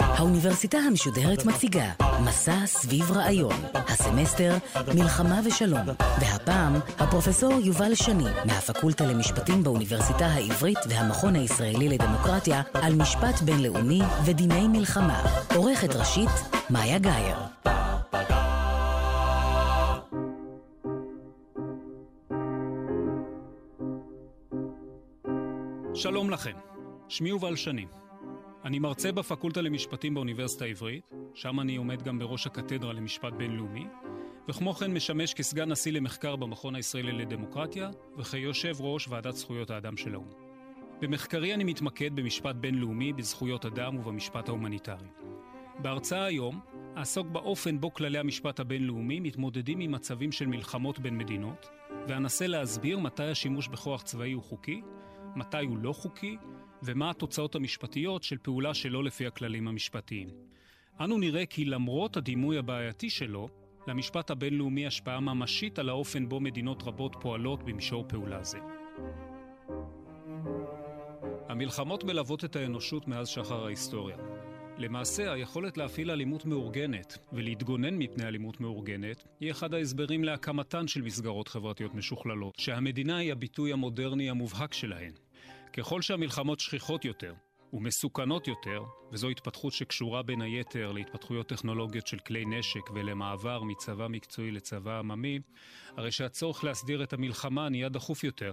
האוניברסיטה המשודרת מציגה מסע סביב רעיון, הסמסטר מלחמה ושלום, והפעם הפרופסור יובל שני מהפקולטה למשפטים באוניברסיטה העברית והמכון הישראלי לדמוקרטיה על משפט בינלאומי ודיני מלחמה. עורכת ראשית מאיה גאייר. שלום לכם, שמי יובל שני. אני מרצה בפקולטה למשפטים באוניברסיטה העברית, שם אני עומד גם בראש הקתדרה למשפט בינלאומי, וכמו כן משמש כסגן נשיא למחקר במכון הישראלי לדמוקרטיה, וכיושב ראש ועדת זכויות האדם של האו"ם. במחקרי אני מתמקד במשפט בינלאומי, בזכויות אדם ובמשפט ההומניטרי. בהרצאה היום אעסוק באופן בו כללי המשפט הבינלאומי מתמודדים עם מצבים של מלחמות בין מדינות, ואנסה להסביר מתי השימוש בכוח צבאי הוא חוקי, מתי הוא לא חוקי, ומה התוצאות המשפטיות של פעולה שלא לפי הכללים המשפטיים. אנו נראה כי למרות הדימוי הבעייתי שלו, למשפט הבינלאומי השפעה ממשית על האופן בו מדינות רבות פועלות במישור פעולה זה. המלחמות מלוות את האנושות מאז שחר ההיסטוריה. למעשה, היכולת להפעיל אלימות מאורגנת ולהתגונן מפני אלימות מאורגנת היא אחד ההסברים להקמתן של מסגרות חברתיות משוכללות, שהמדינה היא הביטוי המודרני המובהק שלהן. ככל שהמלחמות שכיחות יותר ומסוכנות יותר, וזו התפתחות שקשורה בין היתר להתפתחויות טכנולוגיות של כלי נשק ולמעבר מצבא מקצועי לצבא עממי, הרי שהצורך להסדיר את המלחמה נהיה דחוף יותר.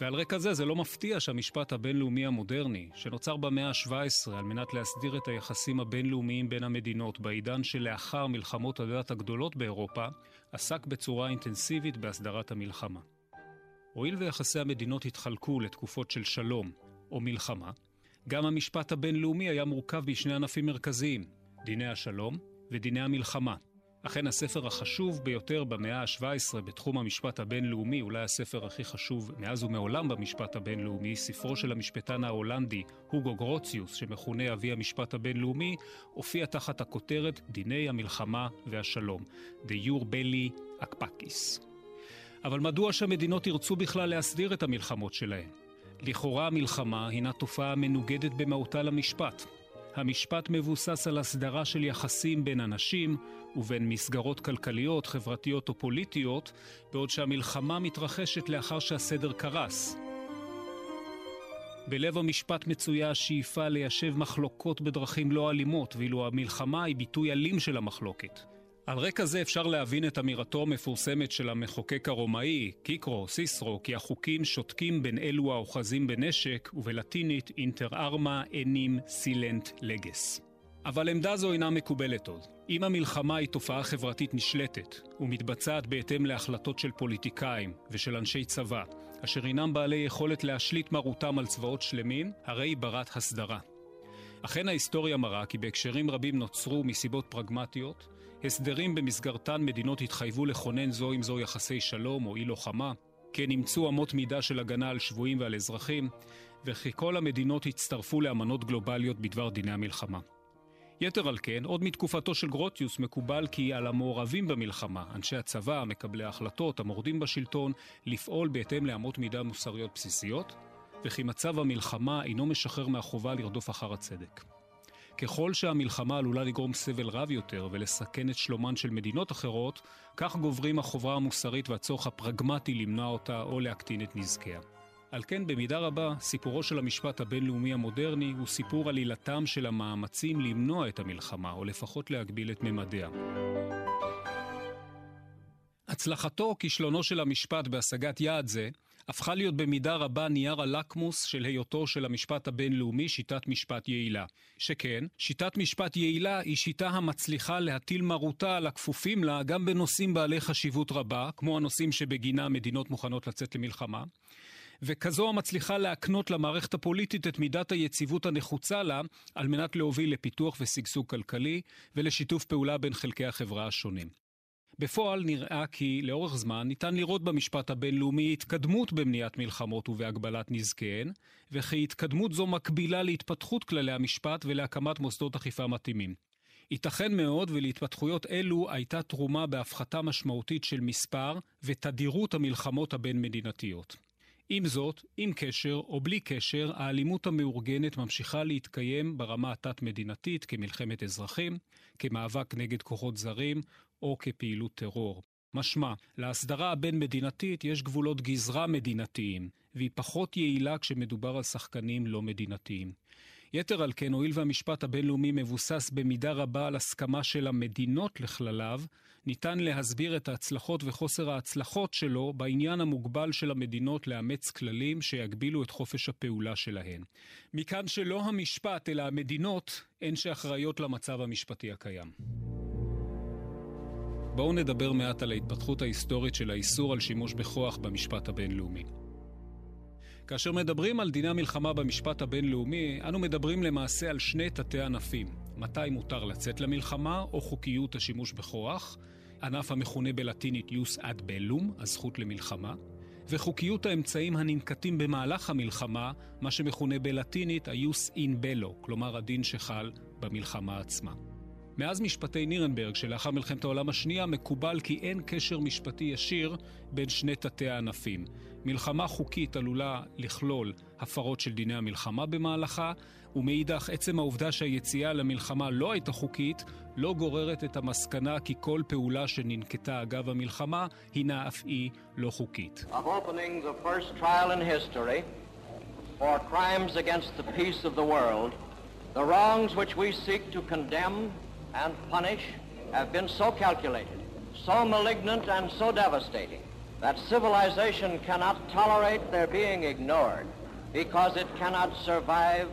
ועל רקע זה, זה לא מפתיע שהמשפט הבינלאומי המודרני, שנוצר במאה ה-17 על מנת להסדיר את היחסים הבינלאומיים בין המדינות בעידן שלאחר מלחמות הדת הגדולות באירופה, עסק בצורה אינטנסיבית בהסדרת המלחמה. הואיל ויחסי המדינות התחלקו לתקופות של שלום או מלחמה, גם המשפט הבינלאומי היה מורכב בשני ענפים מרכזיים, דיני השלום ודיני המלחמה. אכן הספר החשוב ביותר במאה ה-17 בתחום המשפט הבינלאומי, אולי הספר הכי חשוב מאז ומעולם במשפט הבינלאומי, ספרו של המשפטן ההולנדי הוגו גרוציוס, שמכונה אבי המשפט הבינלאומי, הופיע תחת הכותרת דיני המלחמה והשלום, דיור בלי אקפקיס. אבל מדוע שהמדינות ירצו בכלל להסדיר את המלחמות שלהן? לכאורה המלחמה הינה תופעה מנוגדת במהותה למשפט. המשפט מבוסס על הסדרה של יחסים בין אנשים ובין מסגרות כלכליות, חברתיות או פוליטיות, בעוד שהמלחמה מתרחשת לאחר שהסדר קרס. בלב המשפט מצויה השאיפה ליישב מחלוקות בדרכים לא אלימות, ואילו המלחמה היא ביטוי אלים של המחלוקת. על רקע זה אפשר להבין את אמירתו המפורסמת של המחוקק הרומאי, קיקרו, סיסרו, כי החוקים שותקים בין אלו האוחזים בנשק, ובלטינית אינטר ארמה אנים סילנט לגס. אבל עמדה זו אינה מקובלת עוד. אם המלחמה היא תופעה חברתית נשלטת, ומתבצעת בהתאם להחלטות של פוליטיקאים ושל אנשי צבא, אשר אינם בעלי יכולת להשליט מרותם על צבאות שלמים, הרי היא ברת הסדרה. אכן ההיסטוריה מראה כי בהקשרים רבים נוצרו מסיבות פרגמטיות, הסדרים במסגרתן מדינות התחייבו לכונן זו עם זו יחסי שלום או אי לוחמה, כן אימצו אמות מידה של הגנה על שבויים ועל אזרחים, וכי כל המדינות הצטרפו לאמנות גלובליות בדבר דיני המלחמה. יתר על כן, עוד מתקופתו של גרוטיוס מקובל כי על המעורבים במלחמה, אנשי הצבא, מקבלי ההחלטות, המורדים בשלטון, לפעול בהתאם לאמות מידה מוסריות בסיסיות, וכי מצב המלחמה אינו משחרר מהחובה לרדוף אחר הצדק. ככל שהמלחמה עלולה לגרום סבל רב יותר ולסכן את שלומן של מדינות אחרות, כך גוברים החובה המוסרית והצורך הפרגמטי למנוע אותה או להקטין את נזקיה. על כן, במידה רבה, סיפורו של המשפט הבינלאומי המודרני הוא סיפור עלילתם של המאמצים למנוע את המלחמה, או לפחות להגביל את ממדיה. הצלחתו או כישלונו של המשפט בהשגת יעד זה הפכה להיות במידה רבה נייר הלקמוס של היותו של המשפט הבינלאומי שיטת משפט יעילה. שכן, שיטת משפט יעילה היא שיטה המצליחה להטיל מרותה על הכפופים לה גם בנושאים בעלי חשיבות רבה, כמו הנושאים שבגינם מדינות מוכנות לצאת למלחמה, וכזו המצליחה להקנות למערכת הפוליטית את מידת היציבות הנחוצה לה על מנת להוביל לפיתוח ושגשוג כלכלי ולשיתוף פעולה בין חלקי החברה השונים. בפועל נראה כי לאורך זמן ניתן לראות במשפט הבינלאומי התקדמות במניעת מלחמות ובהגבלת נזקיהן, וכי התקדמות זו מקבילה להתפתחות כללי המשפט ולהקמת מוסדות אכיפה מתאימים. ייתכן מאוד ולהתפתחויות אלו הייתה תרומה בהפחתה משמעותית של מספר ותדירות המלחמות הבין-מדינתיות. עם זאת, עם קשר או בלי קשר, האלימות המאורגנת ממשיכה להתקיים ברמה התת-מדינתית כמלחמת אזרחים, כמאבק נגד כוחות זרים או כפעילות טרור. משמע, להסדרה הבין-מדינתית יש גבולות גזרה מדינתיים, והיא פחות יעילה כשמדובר על שחקנים לא מדינתיים. יתר על כן, הואיל והמשפט הבינלאומי מבוסס במידה רבה על הסכמה של המדינות לכלליו, ניתן להסביר את ההצלחות וחוסר ההצלחות שלו בעניין המוגבל של המדינות לאמץ כללים שיגבילו את חופש הפעולה שלהן. מכאן שלא המשפט, אלא המדינות, הן שאחראיות למצב המשפטי הקיים. בואו נדבר מעט על ההתפתחות ההיסטורית של האיסור על שימוש בכוח במשפט הבינלאומי. כאשר מדברים על דיני המלחמה במשפט הבינלאומי, אנו מדברים למעשה על שני תתי ענפים. מתי מותר לצאת למלחמה, או חוקיות השימוש בכוח, ענף המכונה בלטינית יוס אד בלום, הזכות למלחמה, וחוקיות האמצעים הננקטים במהלך המלחמה, מה שמכונה בלטינית היוס אין בלו, כלומר הדין שחל במלחמה עצמה. מאז משפטי נירנברג שלאחר מלחמת העולם השנייה מקובל כי אין קשר משפטי ישיר בין שני תתי הענפים. מלחמה חוקית עלולה לכלול הפרות של דיני המלחמה במהלכה, ומאידך עצם העובדה שהיציאה למלחמה לא הייתה חוקית, לא גוררת את המסקנה כי כל פעולה שננקטה אגב המלחמה הינה אף היא לא חוקית. for crimes against the peace of the world, the wrongs which we seek to condemn and punish have been so calculated, so malignant and so devastating that civilization cannot tolerate their being ignored because it cannot survive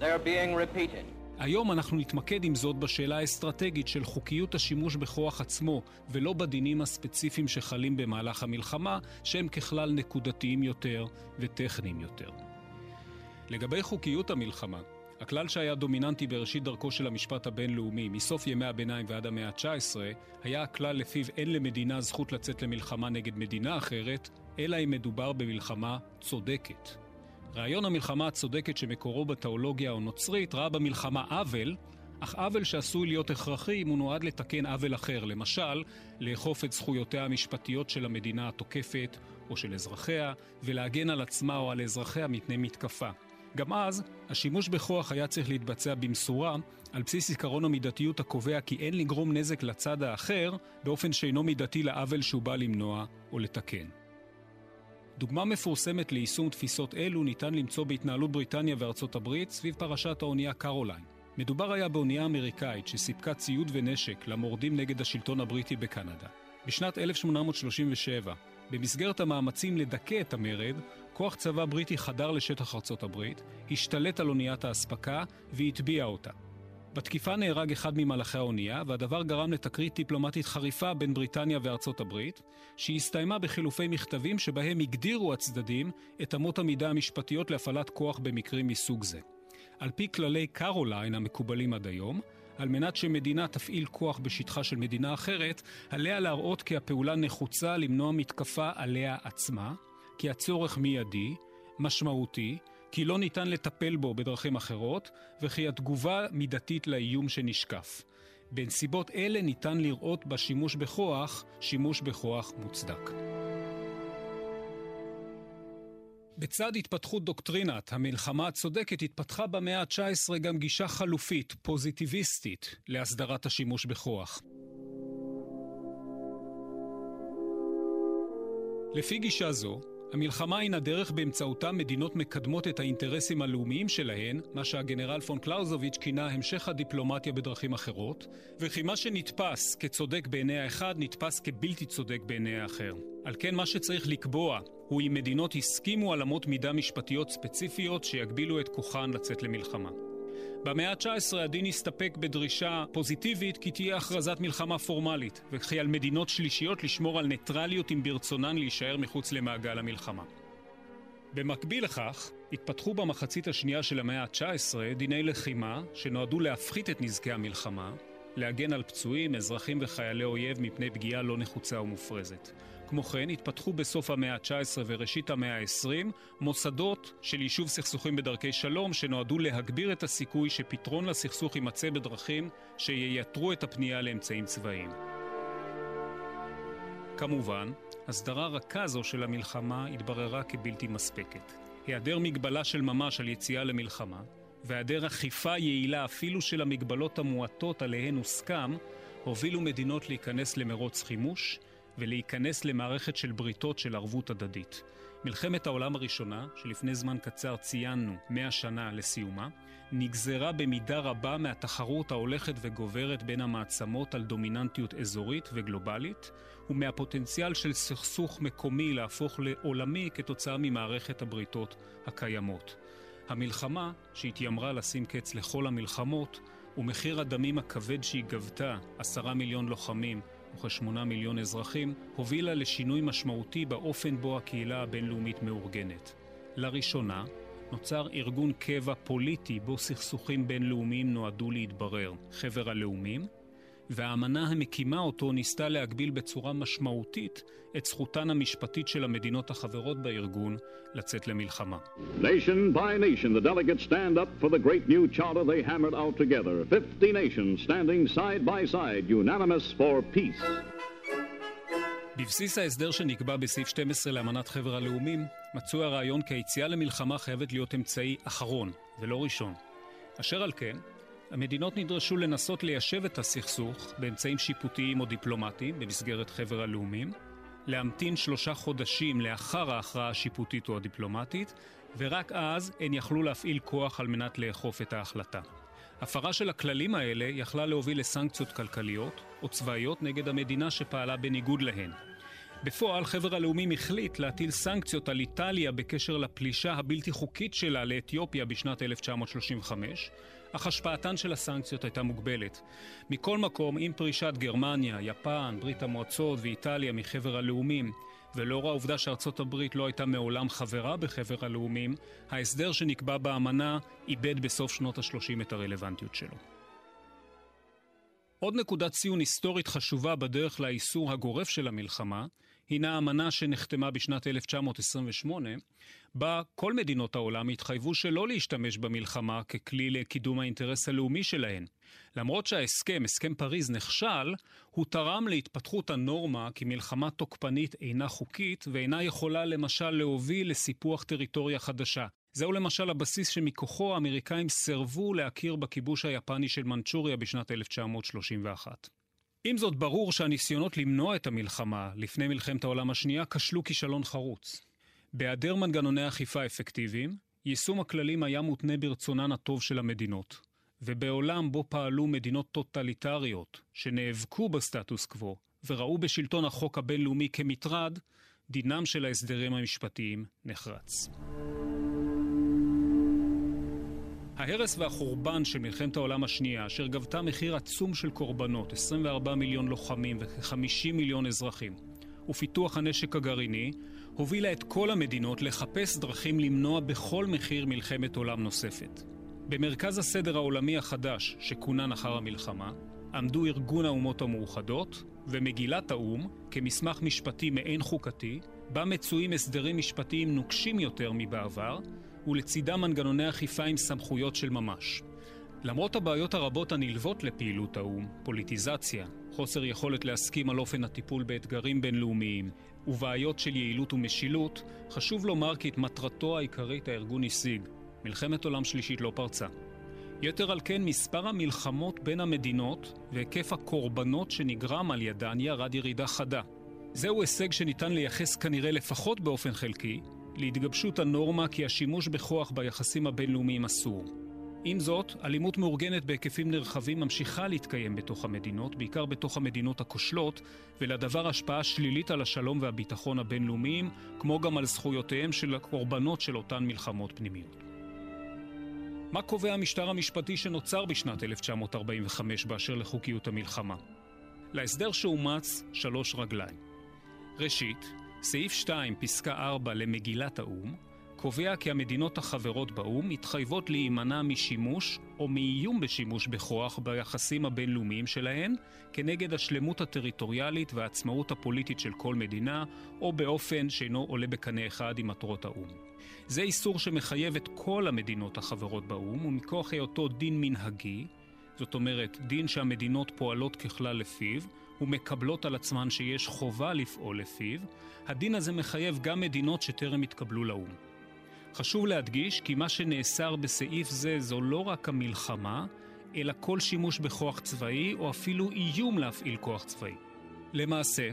their being repeated. היום אנחנו נתמקד עם זאת בשאלה האסטרטגית של חוקיות השימוש בכוח עצמו, ולא בדינים הספציפיים שחלים במהלך המלחמה, שהם ככלל נקודתיים יותר וטכניים יותר. לגבי חוקיות המלחמה, הכלל שהיה דומיננטי בראשית דרכו של המשפט הבינלאומי, מסוף ימי הביניים ועד המאה ה-19, היה הכלל לפיו אין למדינה זכות לצאת למלחמה נגד מדינה אחרת, אלא אם מדובר במלחמה צודקת. רעיון המלחמה הצודקת שמקורו בתיאולוגיה הנוצרית ראה במלחמה עוול, אך עוול שעשוי להיות הכרחי אם הוא נועד לתקן עוול אחר, למשל, לאכוף את זכויותיה המשפטיות של המדינה התוקפת או של אזרחיה, ולהגן על עצמה או על אזרחיה מפני מתקפה. גם אז, השימוש בכוח היה צריך להתבצע במשורה, על בסיס עקרון המידתיות הקובע כי אין לגרום נזק לצד האחר, באופן שאינו מידתי לעוול שהוא בא למנוע או לתקן. דוגמה מפורסמת ליישום תפיסות אלו ניתן למצוא בהתנהלות בריטניה וארצות הברית סביב פרשת האונייה קרוליין. מדובר היה באונייה אמריקאית שסיפקה ציוד ונשק למורדים נגד השלטון הבריטי בקנדה. בשנת 1837, במסגרת המאמצים לדכא את המרד, כוח צבא בריטי חדר לשטח ארצות הברית, השתלט על אוניית האספקה והטביע אותה. בתקיפה נהרג אחד ממלאכי האונייה, והדבר גרם לתקרית דיפלומטית חריפה בין בריטניה וארצות הברית, שהסתיימה בחילופי מכתבים שבהם הגדירו הצדדים את אמות המידה המשפטיות להפעלת כוח במקרים מסוג זה. על פי כללי קרוליין המקובלים עד היום, על מנת שמדינה תפעיל כוח בשטחה של מדינה אחרת, עליה להראות כי הפעולה נחוצה למנוע מתקפה עליה עצמה, כי הצורך מיידי, משמעותי, כי לא ניתן לטפל בו בדרכים אחרות, וכי התגובה מידתית לאיום שנשקף. בנסיבות אלה ניתן לראות בשימוש בכוח, שימוש בכוח מוצדק. בצד התפתחות דוקטרינת המלחמה הצודקת התפתחה במאה ה-19 גם גישה חלופית, פוזיטיביסטית, להסדרת השימוש בכוח. לפי גישה זו, המלחמה הינה דרך באמצעותה מדינות מקדמות את האינטרסים הלאומיים שלהן, מה שהגנרל פון קלאוזוביץ' כינה המשך הדיפלומטיה בדרכים אחרות, וכי מה שנתפס כצודק בעיני האחד נתפס כבלתי צודק בעיני האחר. על כן מה שצריך לקבוע הוא אם מדינות הסכימו על אמות מידה משפטיות ספציפיות שיגבילו את כוחן לצאת למלחמה. במאה ה-19 הדין הסתפק בדרישה פוזיטיבית כי תהיה הכרזת מלחמה פורמלית, וכי על מדינות שלישיות לשמור על ניטרליות אם ברצונן להישאר מחוץ למעגל המלחמה. במקביל לכך, התפתחו במחצית השנייה של המאה ה-19 דיני לחימה שנועדו להפחית את נזקי המלחמה, להגן על פצועים, אזרחים וחיילי אויב מפני פגיעה לא נחוצה ומופרזת. כמו כן, התפתחו בסוף המאה ה-19 וראשית המאה ה-20 מוסדות של יישוב סכסוכים בדרכי שלום שנועדו להגביר את הסיכוי שפתרון לסכסוך יימצא בדרכים שייתרו את הפנייה לאמצעים צבאיים. כמובן, הסדרה רכה זו של המלחמה התבררה כבלתי מספקת. היעדר מגבלה של ממש על יציאה למלחמה, והיעדר אכיפה יעילה אפילו של המגבלות המועטות עליהן הוסכם, הובילו מדינות להיכנס למרוץ חימוש ולהיכנס למערכת של בריתות של ערבות הדדית. מלחמת העולם הראשונה, שלפני זמן קצר ציינו מאה שנה לסיומה, נגזרה במידה רבה מהתחרות ההולכת וגוברת בין המעצמות על דומיננטיות אזורית וגלובלית, ומהפוטנציאל של סכסוך מקומי להפוך לעולמי כתוצאה ממערכת הבריתות הקיימות. המלחמה, שהתיימרה לשים קץ לכל המלחמות, ומחיר הדמים הכבד שהיא גבתה, עשרה מיליון לוחמים וכשמונה מיליון אזרחים, הובילה לשינוי משמעותי באופן בו הקהילה הבינלאומית מאורגנת. לראשונה, נוצר ארגון קבע פוליטי בו סכסוכים בינלאומיים נועדו להתברר, חבר הלאומים, והאמנה המקימה אותו ניסתה להגביל בצורה משמעותית את זכותן המשפטית של המדינות החברות בארגון לצאת למלחמה. Nation by nation, the delegates stand up for the great new charter they hammered out together. 50 nations standing side by side, unanimous for peace. בבסיס ההסדר שנקבע בסעיף 12 לאמנת חבר הלאומים, מצוי הרעיון כי היציאה למלחמה חייבת להיות אמצעי אחרון, ולא ראשון. אשר על כן, המדינות נדרשו לנסות ליישב את הסכסוך באמצעים שיפוטיים או דיפלומטיים במסגרת חבר הלאומים, להמתין שלושה חודשים לאחר ההכרעה השיפוטית או הדיפלומטית, ורק אז הן יכלו להפעיל כוח על מנת לאכוף את ההחלטה. הפרה של הכללים האלה יכלה להוביל לסנקציות כלכליות או צבאיות נגד המדינה שפעלה בניגוד להן. בפועל, חבר הלאומים החליט להטיל סנקציות על איטליה בקשר לפלישה הבלתי חוקית שלה לאתיופיה בשנת 1935, אך השפעתן של הסנקציות הייתה מוגבלת. מכל מקום, עם פרישת גרמניה, יפן, ברית המועצות ואיטליה מחבר הלאומים, ולאור העובדה שארצות הברית לא הייתה מעולם חברה בחבר הלאומים, ההסדר שנקבע באמנה איבד בסוף שנות ה-30 את הרלוונטיות שלו. עוד נקודת ציון היסטורית חשובה בדרך לאיסור הגורף של המלחמה, הינה אמנה שנחתמה בשנת 1928, בה כל מדינות העולם התחייבו שלא להשתמש במלחמה ככלי לקידום האינטרס הלאומי שלהן. למרות שההסכם, הסכם פריז, נכשל, הוא תרם להתפתחות הנורמה כי מלחמה תוקפנית אינה חוקית ואינה יכולה למשל להוביל לסיפוח טריטוריה חדשה. זהו למשל הבסיס שמכוחו האמריקאים סירבו להכיר בכיבוש היפני של מנצ'וריה בשנת 1931. עם זאת, ברור שהניסיונות למנוע את המלחמה לפני מלחמת העולם השנייה כשלו כישלון חרוץ. בהיעדר מנגנוני אכיפה אפקטיביים, יישום הכללים היה מותנה ברצונן הטוב של המדינות. ובעולם בו פעלו מדינות טוטליטריות שנאבקו בסטטוס קוו וראו בשלטון החוק הבינלאומי כמטרד, דינם של ההסדרים המשפטיים נחרץ. ההרס והחורבן של מלחמת העולם השנייה, אשר גבתה מחיר עצום של קורבנות, 24 מיליון לוחמים וכ-50 מיליון אזרחים, ופיתוח הנשק הגרעיני, הובילה את כל המדינות לחפש דרכים למנוע בכל מחיר מלחמת עולם נוספת. במרכז הסדר העולמי החדש, שכונן אחר המלחמה, עמדו ארגון האומות המאוחדות ומגילת האו"ם כמסמך משפטי מעין חוקתי, בה מצויים הסדרים משפטיים נוקשים יותר מבעבר, ולצידם מנגנוני אכיפה עם סמכויות של ממש. למרות הבעיות הרבות הנלוות לפעילות האו"ם, פוליטיזציה, חוסר יכולת להסכים על אופן הטיפול באתגרים בינלאומיים ובעיות של יעילות ומשילות, חשוב לומר כי את מטרתו העיקרית הארגון השיג. מלחמת עולם שלישית לא פרצה. יתר על כן, מספר המלחמות בין המדינות והיקף הקורבנות שנגרם על ידן ירד ירידה חדה. זהו הישג שניתן לייחס כנראה לפחות באופן חלקי להתגבשות הנורמה כי השימוש בכוח ביחסים הבינלאומיים אסור. עם זאת, אלימות מאורגנת בהיקפים נרחבים ממשיכה להתקיים בתוך המדינות, בעיקר בתוך המדינות הכושלות, ולדבר השפעה שלילית על השלום והביטחון הבינלאומיים, כמו גם על זכויותיהם של הקורבנות של אותן מלחמות פנימיות. מה קובע המשטר המשפטי שנוצר בשנת 1945 באשר לחוקיות המלחמה? להסדר שאומץ שלוש רגליים. ראשית, סעיף 2, פסקה 4 למגילת האו"ם, קובע כי המדינות החברות באו"ם מתחייבות להימנע משימוש או מאיום בשימוש בכוח ביחסים הבינלאומיים שלהן כנגד השלמות הטריטוריאלית והעצמאות הפוליטית של כל מדינה, או באופן שאינו עולה בקנה אחד עם מטרות האו"ם. זה איסור שמחייב את כל המדינות החברות באו"ם, ומכוח היותו דין מנהגי, זאת אומרת, דין שהמדינות פועלות ככלל לפיו, ומקבלות על עצמן שיש חובה לפעול לפיו, הדין הזה מחייב גם מדינות שטרם התקבלו לאו"ם. חשוב להדגיש כי מה שנאסר בסעיף זה זו לא רק המלחמה, אלא כל שימוש בכוח צבאי או אפילו איום להפעיל כוח צבאי. למעשה,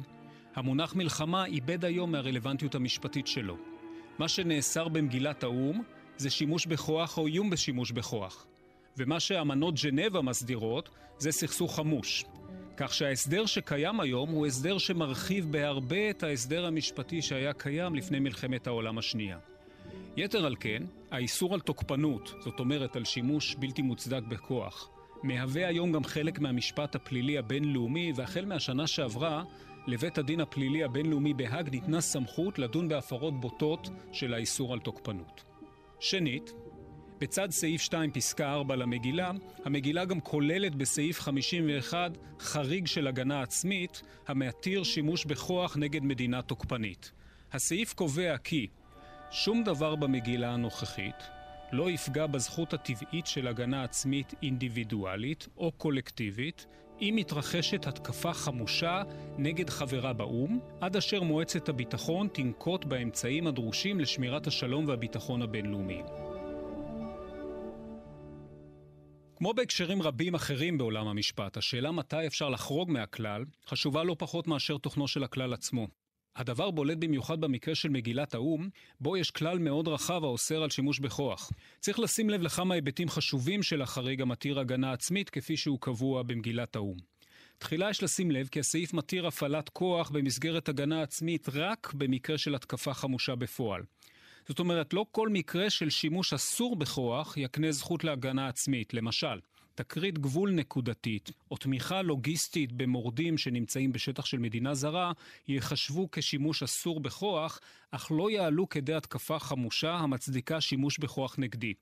המונח מלחמה איבד היום מהרלוונטיות המשפטית שלו. מה שנאסר במגילת האו"ם זה שימוש בכוח או איום בשימוש בכוח. ומה שאמנות ג'נבה מסדירות זה סכסוך חמוש. כך שההסדר שקיים היום הוא הסדר שמרחיב בהרבה את ההסדר המשפטי שהיה קיים לפני מלחמת העולם השנייה. יתר על כן, האיסור על תוקפנות, זאת אומרת על שימוש בלתי מוצדק בכוח, מהווה היום גם חלק מהמשפט הפלילי הבינלאומי, והחל מהשנה שעברה, לבית הדין הפלילי הבינלאומי בהאג ניתנה סמכות לדון בהפרות בוטות של האיסור על תוקפנות. שנית, בצד סעיף 2 פסקה 4 למגילה, המגילה גם כוללת בסעיף 51 חריג של הגנה עצמית המתיר שימוש בכוח נגד מדינה תוקפנית. הסעיף קובע כי שום דבר במגילה הנוכחית לא יפגע בזכות הטבעית של הגנה עצמית אינדיבידואלית או קולקטיבית אם מתרחשת התקפה חמושה נגד חברה באו"ם, עד אשר מועצת הביטחון תנקוט באמצעים הדרושים לשמירת השלום והביטחון הבינלאומיים. כמו בהקשרים רבים אחרים בעולם המשפט, השאלה מתי אפשר לחרוג מהכלל חשובה לא פחות מאשר תוכנו של הכלל עצמו. הדבר בולט במיוחד במקרה של מגילת האו"ם, בו יש כלל מאוד רחב האוסר על שימוש בכוח. צריך לשים לב לכמה היבטים חשובים של החריג המתיר הגנה עצמית כפי שהוא קבוע במגילת האו"ם. תחילה יש לשים לב כי הסעיף מתיר הפעלת כוח במסגרת הגנה עצמית רק במקרה של התקפה חמושה בפועל. זאת אומרת, לא כל מקרה של שימוש אסור בכוח יקנה זכות להגנה עצמית. למשל, תקרית גבול נקודתית או תמיכה לוגיסטית במורדים שנמצאים בשטח של מדינה זרה ייחשבו כשימוש אסור בכוח, אך לא יעלו כדי התקפה חמושה המצדיקה שימוש בכוח נגדי.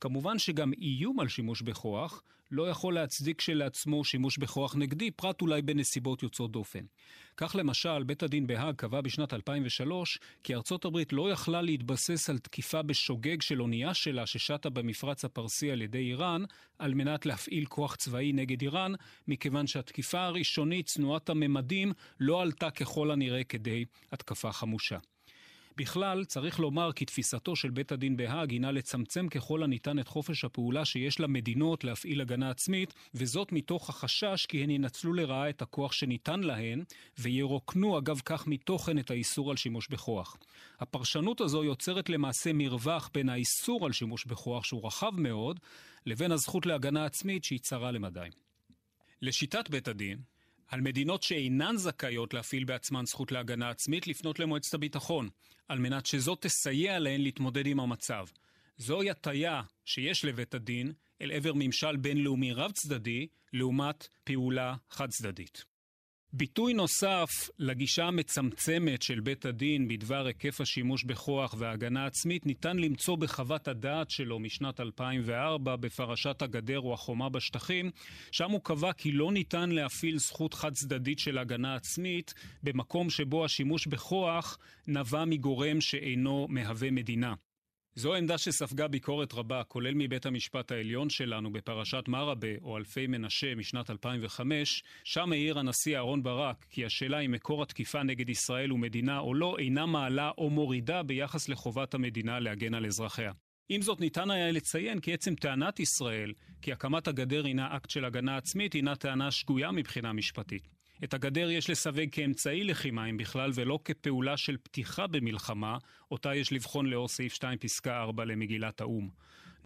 כמובן שגם איום על שימוש בכוח לא יכול להצדיק כשלעצמו שימוש בכוח נגדי, פרט אולי בנסיבות יוצאות דופן. כך למשל, בית הדין בהאג קבע בשנת 2003 כי ארצות הברית לא יכלה להתבסס על תקיפה בשוגג של אונייה שלה ששטה במפרץ הפרסי על ידי איראן, על מנת להפעיל כוח צבאי נגד איראן, מכיוון שהתקיפה הראשונית, צנועת הממדים, לא עלתה ככל הנראה כדי התקפה חמושה. בכלל, צריך לומר כי תפיסתו של בית הדין בהאג הינה לצמצם ככל הניתן את חופש הפעולה שיש למדינות להפעיל הגנה עצמית, וזאת מתוך החשש כי הן ינצלו לרעה את הכוח שניתן להן, וירוקנו אגב כך מתוכן את האיסור על שימוש בכוח. הפרשנות הזו יוצרת למעשה מרווח בין האיסור על שימוש בכוח, שהוא רחב מאוד, לבין הזכות להגנה עצמית שהיא צרה למדי. לשיטת בית הדין, על מדינות שאינן זכאיות להפעיל בעצמן זכות להגנה עצמית לפנות למועצת הביטחון, על מנת שזאת תסייע להן להתמודד עם המצב. זוהי הטיה שיש לבית הדין אל עבר ממשל בינלאומי רב-צדדי, לעומת פעולה חד-צדדית. ביטוי נוסף לגישה המצמצמת של בית הדין בדבר היקף השימוש בכוח והגנה עצמית ניתן למצוא בחוות הדעת שלו משנת 2004 בפרשת הגדר או החומה בשטחים, שם הוא קבע כי לא ניתן להפעיל זכות חד צדדית של הגנה עצמית במקום שבו השימוש בכוח נבע מגורם שאינו מהווה מדינה. זו עמדה שספגה ביקורת רבה, כולל מבית המשפט העליון שלנו בפרשת מראבה או אלפי מנשה משנת 2005, שם העיר הנשיא אהרן ברק כי השאלה אם מקור התקיפה נגד ישראל הוא מדינה או לא אינה מעלה או מורידה ביחס לחובת המדינה להגן על אזרחיה. עם זאת, ניתן היה לציין כי עצם טענת ישראל כי הקמת הגדר הינה אקט של הגנה עצמית הינה טענה שגויה מבחינה משפטית. את הגדר יש לסווג כאמצעי לחימה, אם בכלל, ולא כפעולה של פתיחה במלחמה, אותה יש לבחון לאור סעיף 2 פסקה 4 למגילת האו"ם.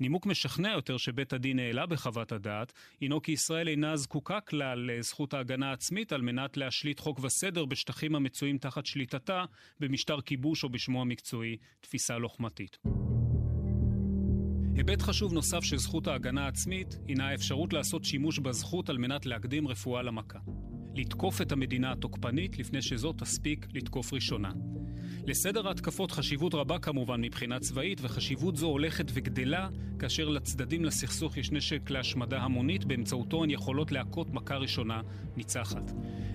נימוק משכנע יותר שבית הדין העלה בחוות הדעת, הינו כי ישראל אינה זקוקה כלל לזכות ההגנה העצמית על מנת להשליט חוק וסדר בשטחים המצויים תחת שליטתה, במשטר כיבוש או בשמו המקצועי, תפיסה לוחמתית. היבט חשוב נוסף של זכות ההגנה העצמית הינה האפשרות לעשות שימוש בזכות על מנת להקדים רפואה למכה. לתקוף את המדינה התוקפנית לפני שזאת תספיק לתקוף ראשונה. לסדר ההתקפות חשיבות רבה כמובן מבחינה צבאית, וחשיבות זו הולכת וגדלה כאשר לצדדים לסכסוך יש נשק להשמדה המונית, באמצעותו הן יכולות להכות מכה ראשונה ניצחת.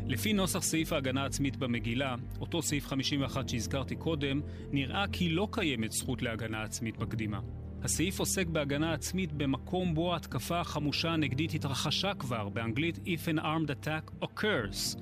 לפי נוסח סעיף ההגנה העצמית במגילה, אותו סעיף 51 שהזכרתי קודם, נראה כי לא קיימת זכות להגנה עצמית מקדימה. הסעיף עוסק בהגנה עצמית במקום בו ההתקפה החמושה הנגדית התרחשה כבר, באנגלית If an armed attack occurs.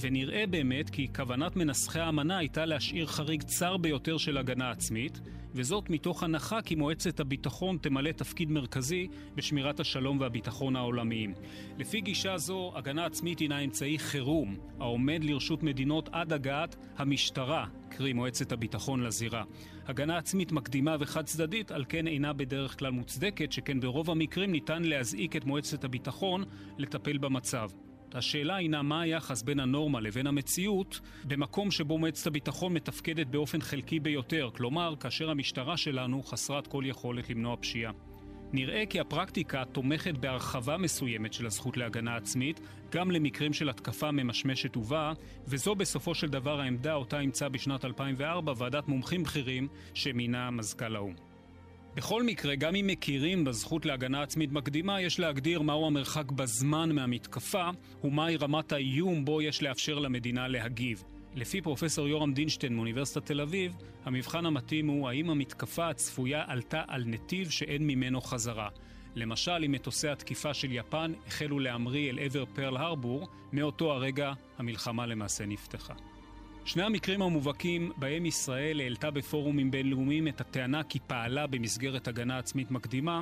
ונראה באמת כי כוונת מנסחי האמנה הייתה להשאיר חריג צר ביותר של הגנה עצמית, וזאת מתוך הנחה כי מועצת הביטחון תמלא תפקיד מרכזי בשמירת השלום והביטחון העולמיים. לפי גישה זו, הגנה עצמית הינה אמצעי חירום, העומד לרשות מדינות עד הגעת המשטרה, קרי מועצת הביטחון לזירה. הגנה עצמית מקדימה וחד צדדית, על כן אינה בדרך כלל מוצדקת, שכן ברוב המקרים ניתן להזעיק את מועצת הביטחון לטפל במצב. השאלה הינה מה היחס בין הנורמה לבין המציאות במקום שבו מועצת הביטחון מתפקדת באופן חלקי ביותר, כלומר, כאשר המשטרה שלנו חסרת כל יכולת למנוע פשיעה. נראה כי הפרקטיקה תומכת בהרחבה מסוימת של הזכות להגנה עצמית, גם למקרים של התקפה ממשמשת ובאה, וזו בסופו של דבר העמדה אותה אימצה בשנת 2004 ועדת מומחים בכירים שמינה מזכ"ל האו"ם. בכל מקרה, גם אם מכירים בזכות להגנה עצמית מקדימה, יש להגדיר מהו המרחק בזמן מהמתקפה, ומהי רמת האיום בו יש לאפשר למדינה להגיב. לפי פרופסור יורם דינשטיין מאוניברסיטת תל אביב, המבחן המתאים הוא האם המתקפה הצפויה עלתה על נתיב שאין ממנו חזרה. למשל, אם מטוסי התקיפה של יפן החלו להמריא אל עבר פרל הרבור, מאותו הרגע המלחמה למעשה נפתחה. שני המקרים המובהקים בהם ישראל העלתה בפורומים בינלאומיים את הטענה כי פעלה במסגרת הגנה עצמית מקדימה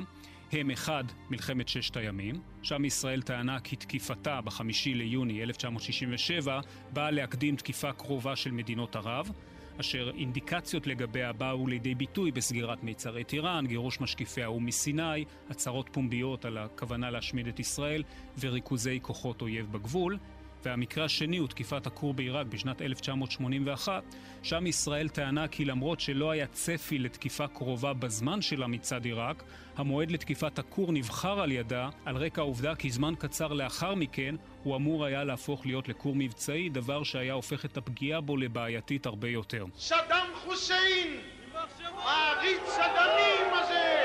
הם אחד, מלחמת ששת הימים, שם ישראל טענה כי תקיפתה בחמישי ליוני 1967 באה להקדים תקיפה קרובה של מדינות ערב, אשר אינדיקציות לגביה באו לידי ביטוי בסגירת מיצרי טיראן, גירוש משקיפי האו"ם מסיני, הצהרות פומביות על הכוונה להשמיד את ישראל וריכוזי כוחות אויב בגבול, והמקרה השני הוא תקיפת הכור בעיראק בשנת 1981, שם ישראל טענה כי למרות שלא היה צפי לתקיפה קרובה בזמן שלה מצד עיראק, המועד לתקיפת הכור נבחר על ידה על רקע העובדה כי זמן קצר לאחר מכן הוא אמור היה להפוך להיות לכור מבצעי, דבר שהיה הופך את הפגיעה בו לבעייתית הרבה יותר. סדאם חוסיין! העריץ הדמים הזה!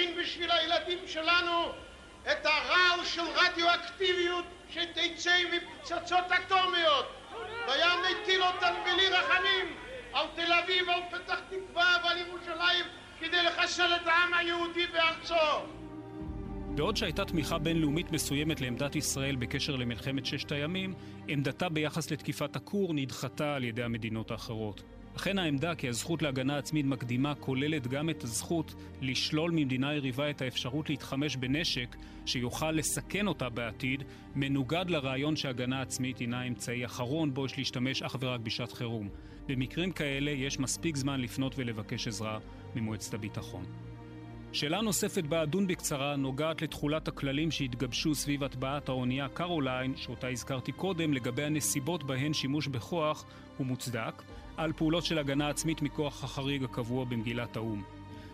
הכין בשביל הילדים שלנו את הרעל של רדיואקטיביות שתצא מפצצות אטומיות והיה מטיל אותן בלי רחמים על תל אביב, על פתח תקווה ועל ירושלים כדי לחסל את העם היהודי בארצו. בעוד שהייתה תמיכה בינלאומית מסוימת לעמדת ישראל בקשר למלחמת ששת הימים, עמדתה ביחס לתקיפת הכור נדחתה על ידי המדינות האחרות. אכן העמדה כי הזכות להגנה עצמית מקדימה כוללת גם את הזכות לשלול ממדינה יריבה את האפשרות להתחמש בנשק שיוכל לסכן אותה בעתיד, מנוגד לרעיון שהגנה עצמית הינה אמצעי אחרון בו יש להשתמש אך ורק בשעת חירום. במקרים כאלה יש מספיק זמן לפנות ולבקש עזרה ממועצת הביטחון. שאלה נוספת בה אדון בקצרה נוגעת לתכולת הכללים שהתגבשו סביב הטבעת האונייה קרוליין, שאותה הזכרתי קודם, לגבי הנסיבות בהן שימוש בכוח הוא מוצדק, על פעולות של הגנה עצמית מכוח החריג הקבוע במגילת האו"ם.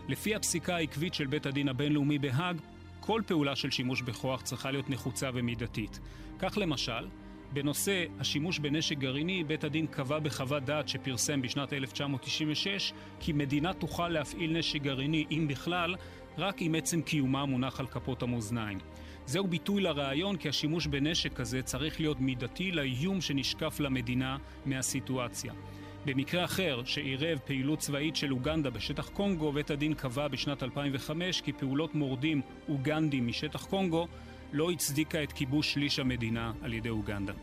לפי הפסיקה העקבית של בית הדין הבינלאומי בהאג, כל פעולה של שימוש בכוח צריכה להיות נחוצה ומידתית. כך למשל, בנושא השימוש בנשק גרעיני, בית הדין קבע בחוות דעת שפרסם בשנת 1996 כי מדינה תוכל להפעיל נשק גרעיני, אם בכלל, רק אם עצם קיומה מונח על כפות המאזניים. זהו ביטוי לרעיון כי השימוש בנשק כזה צריך להיות מידתי לאיום שנשקף למדינה מהסיטואציה. במקרה אחר, שעירב פעילות צבאית של אוגנדה בשטח קונגו, בית הדין קבע בשנת 2005 כי פעולות מורדים אוגנדים משטח קונגו לא הצדיקה את כיבוש שליש המדינה על ידי אוגנדה.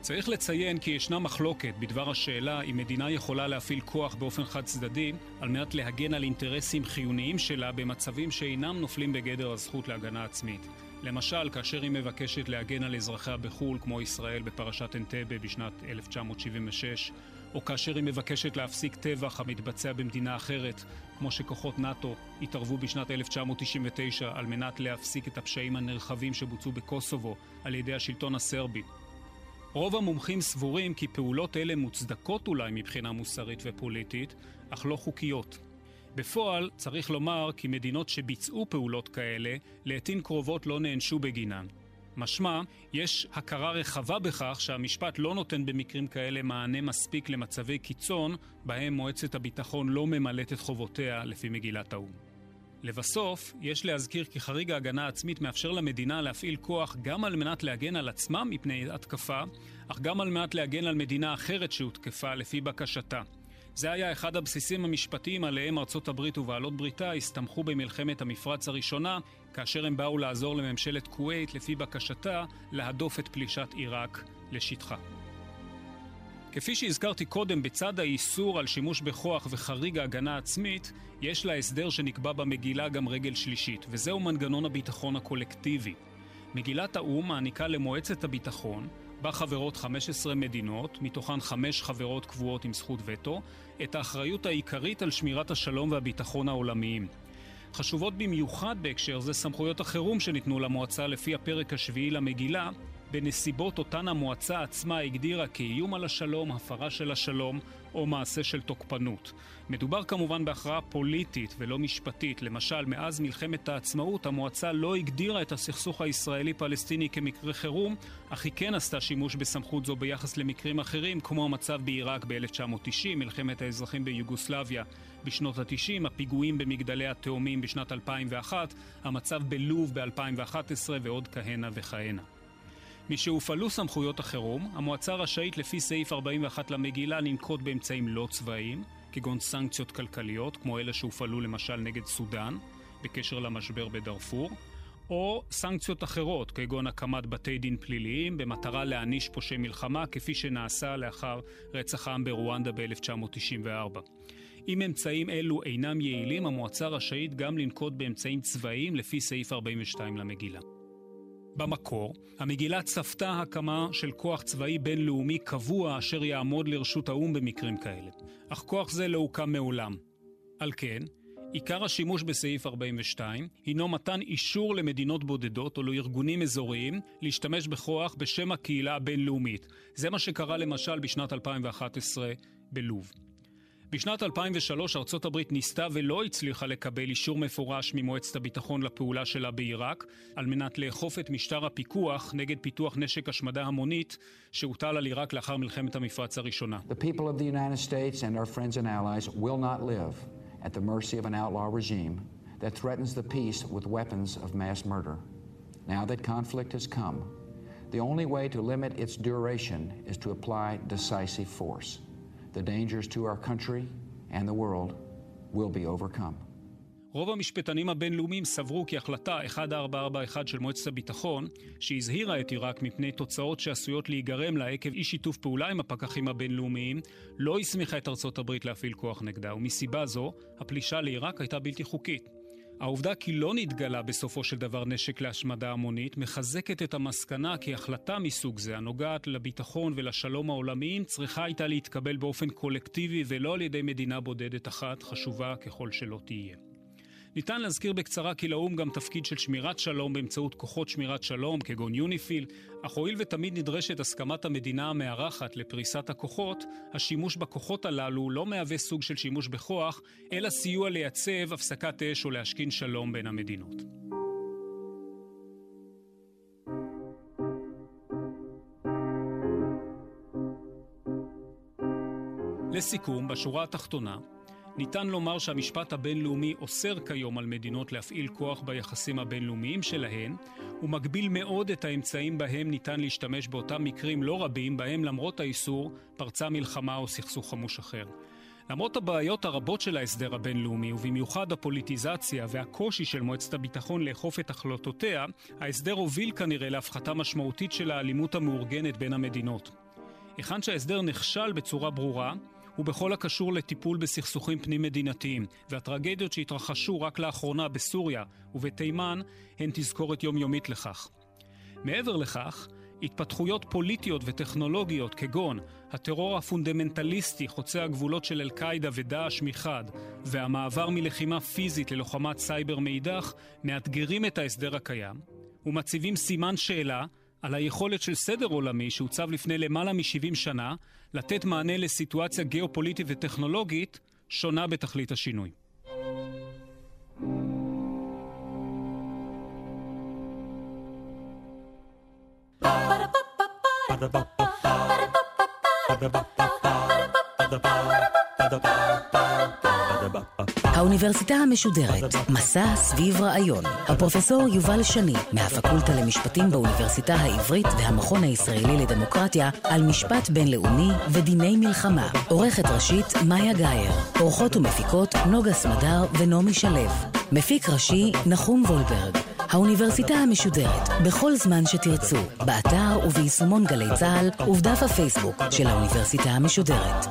צריך לציין כי ישנה מחלוקת בדבר השאלה אם מדינה יכולה להפעיל כוח באופן חד צדדי על מנת להגן על אינטרסים חיוניים שלה במצבים שאינם נופלים בגדר הזכות להגנה עצמית. למשל, כאשר היא מבקשת להגן על אזרחיה בחו"ל, כמו ישראל בפרשת אנטבה בשנת 1976, או כאשר היא מבקשת להפסיק טבח המתבצע במדינה אחרת, כמו שכוחות נאט"ו התערבו בשנת 1999 על מנת להפסיק את הפשעים הנרחבים שבוצעו בקוסובו על ידי השלטון הסרבי. רוב המומחים סבורים כי פעולות אלה מוצדקות אולי מבחינה מוסרית ופוליטית, אך לא חוקיות. בפועל, צריך לומר כי מדינות שביצעו פעולות כאלה, לעתים קרובות לא נענשו בגינן. משמע, יש הכרה רחבה בכך שהמשפט לא נותן במקרים כאלה מענה מספיק למצבי קיצון בהם מועצת הביטחון לא ממלאת את חובותיה לפי מגילת האו"ם. לבסוף, יש להזכיר כי חריג ההגנה העצמית מאפשר למדינה להפעיל כוח גם על מנת להגן על עצמה מפני התקפה, אך גם על מנת להגן על מדינה אחרת שהותקפה לפי בקשתה. זה היה אחד הבסיסים המשפטיים עליהם ארצות הברית ובעלות בריתה הסתמכו במלחמת המפרץ הראשונה, כאשר הם באו לעזור לממשלת כווית לפי בקשתה להדוף את פלישת עיראק לשטחה. כפי שהזכרתי קודם, בצד האיסור על שימוש בכוח וחריג ההגנה העצמית, יש להסדר שנקבע במגילה גם רגל שלישית, וזהו מנגנון הביטחון הקולקטיבי. מגילת האו"ם מעניקה למועצת הביטחון, בה חברות 15 מדינות, מתוכן חמש חברות קבועות עם זכות וטו, את האחריות העיקרית על שמירת השלום והביטחון העולמיים. חשובות במיוחד בהקשר זה סמכויות החירום שניתנו למועצה לפי הפרק השביעי למגילה, בנסיבות אותן המועצה עצמה הגדירה כאיום על השלום, הפרה של השלום או מעשה של תוקפנות. מדובר כמובן בהכרעה פוליטית ולא משפטית. למשל, מאז מלחמת העצמאות המועצה לא הגדירה את הסכסוך הישראלי-פלסטיני כמקרה חירום, אך היא כן עשתה שימוש בסמכות זו ביחס למקרים אחרים, כמו המצב בעיראק ב-1990, מלחמת האזרחים ביוגוסלביה בשנות ה-90, הפיגועים במגדלי התאומים בשנת 2001, המצב בלוב ב-2011 ועוד כהנה וכהנה. משהופעלו סמכויות החירום, המועצה רשאית לפי סעיף 41 למגילה לנקוט באמצעים לא צבאיים, כגון סנקציות כלכליות, כמו אלה שהופעלו למשל נגד סודאן, בקשר למשבר בדארפור, או סנקציות אחרות, כגון הקמת בתי דין פליליים, במטרה להעניש פושעי מלחמה, כפי שנעשה לאחר רצח העם ברואנדה ב-1994. אם אמצעים אלו אינם יעילים, המועצה רשאית גם לנקוט באמצעים צבאיים לפי סעיף 42 למגילה. במקור, המגילה צפתה הקמה של כוח צבאי בינלאומי קבוע אשר יעמוד לרשות האו"ם במקרים כאלה, אך כוח זה לא הוקם מעולם. על כן, עיקר השימוש בסעיף 42 הינו מתן אישור למדינות בודדות או לארגונים אזוריים להשתמש בכוח בשם הקהילה הבינלאומית. זה מה שקרה למשל בשנת 2011 בלוב. בשנת 2003 ארצות הברית ניסתה ולא הצליחה לקבל אישור מפורש ממועצת הביטחון לפעולה שלה בעיראק, על מנת לאכוף את משטר הפיקוח נגד פיתוח נשק השמדה המונית שהוטל על עיראק לאחר מלחמת המפרץ הראשונה. Come, the only way to limit its duration is to apply decisive force. The dangers to our country and the world will be overcome. רוב המשפטנים הבינלאומיים סברו כי החלטה 1441 של מועצת הביטחון, שהזהירה את עיראק מפני תוצאות שעשויות להיגרם לה עקב אי שיתוף פעולה עם הפקחים הבינלאומיים, לא הסמיכה את ארצות הברית להפעיל כוח נגדה, ומסיבה זו, הפלישה לעיראק הייתה בלתי חוקית. העובדה כי לא נתגלה בסופו של דבר נשק להשמדה המונית מחזקת את המסקנה כי החלטה מסוג זה הנוגעת לביטחון ולשלום העולמיים צריכה הייתה להתקבל באופן קולקטיבי ולא על ידי מדינה בודדת אחת, חשובה ככל שלא תהיה. ניתן להזכיר בקצרה כי לאו"ם גם תפקיד של שמירת שלום באמצעות כוחות שמירת שלום כגון יוניפיל, אך הואיל ותמיד נדרשת הסכמת המדינה המארחת לפריסת הכוחות, השימוש בכוחות הללו לא מהווה סוג של שימוש בכוח, אלא סיוע לייצב הפסקת אש או להשכין שלום בין המדינות. לסיכום, בשורה התחתונה, ניתן לומר שהמשפט הבינלאומי אוסר כיום על מדינות להפעיל כוח ביחסים הבינלאומיים שלהן, ומגביל מאוד את האמצעים בהם ניתן להשתמש באותם מקרים לא רבים בהם למרות האיסור פרצה מלחמה או סכסוך חמוש אחר. למרות הבעיות הרבות של ההסדר הבינלאומי, ובמיוחד הפוליטיזציה והקושי של מועצת הביטחון לאכוף את החלטותיה, ההסדר הוביל כנראה להפחתה משמעותית של האלימות המאורגנת בין המדינות. היכן שההסדר נכשל בצורה ברורה, ובכל הקשור לטיפול בסכסוכים פנים-מדינתיים, והטרגדיות שהתרחשו רק לאחרונה בסוריה ובתימן הן תזכורת יומיומית לכך. מעבר לכך, התפתחויות פוליטיות וטכנולוגיות כגון הטרור הפונדמנטליסטי חוצה הגבולות של אל-קאעידה ודאעש מחד והמעבר מלחימה פיזית ללוחמת סייבר מאידך מאתגרים את ההסדר הקיים ומציבים סימן שאלה על היכולת של סדר עולמי שהוצב לפני למעלה מ-70 שנה לתת מענה לסיטואציה גיאופוליטית וטכנולוגית שונה בתכלית השינוי. האוניברסיטה המשודרת, מסע סביב רעיון. הפרופסור יובל שני, מהפקולטה למשפטים באוניברסיטה העברית והמכון הישראלי לדמוקרטיה, על משפט בינלאומי ודיני מלחמה. עורכת ראשית, מאיה גאייר. עורכות ומפיקות, נוגה סמדר ונעמי שלו. מפיק ראשי, נחום וולברג. האוניברסיטה המשודרת, בכל זמן שתרצו, באתר וביישומון גלי צה"ל ובדף הפייסבוק של האוניברסיטה המשודרת.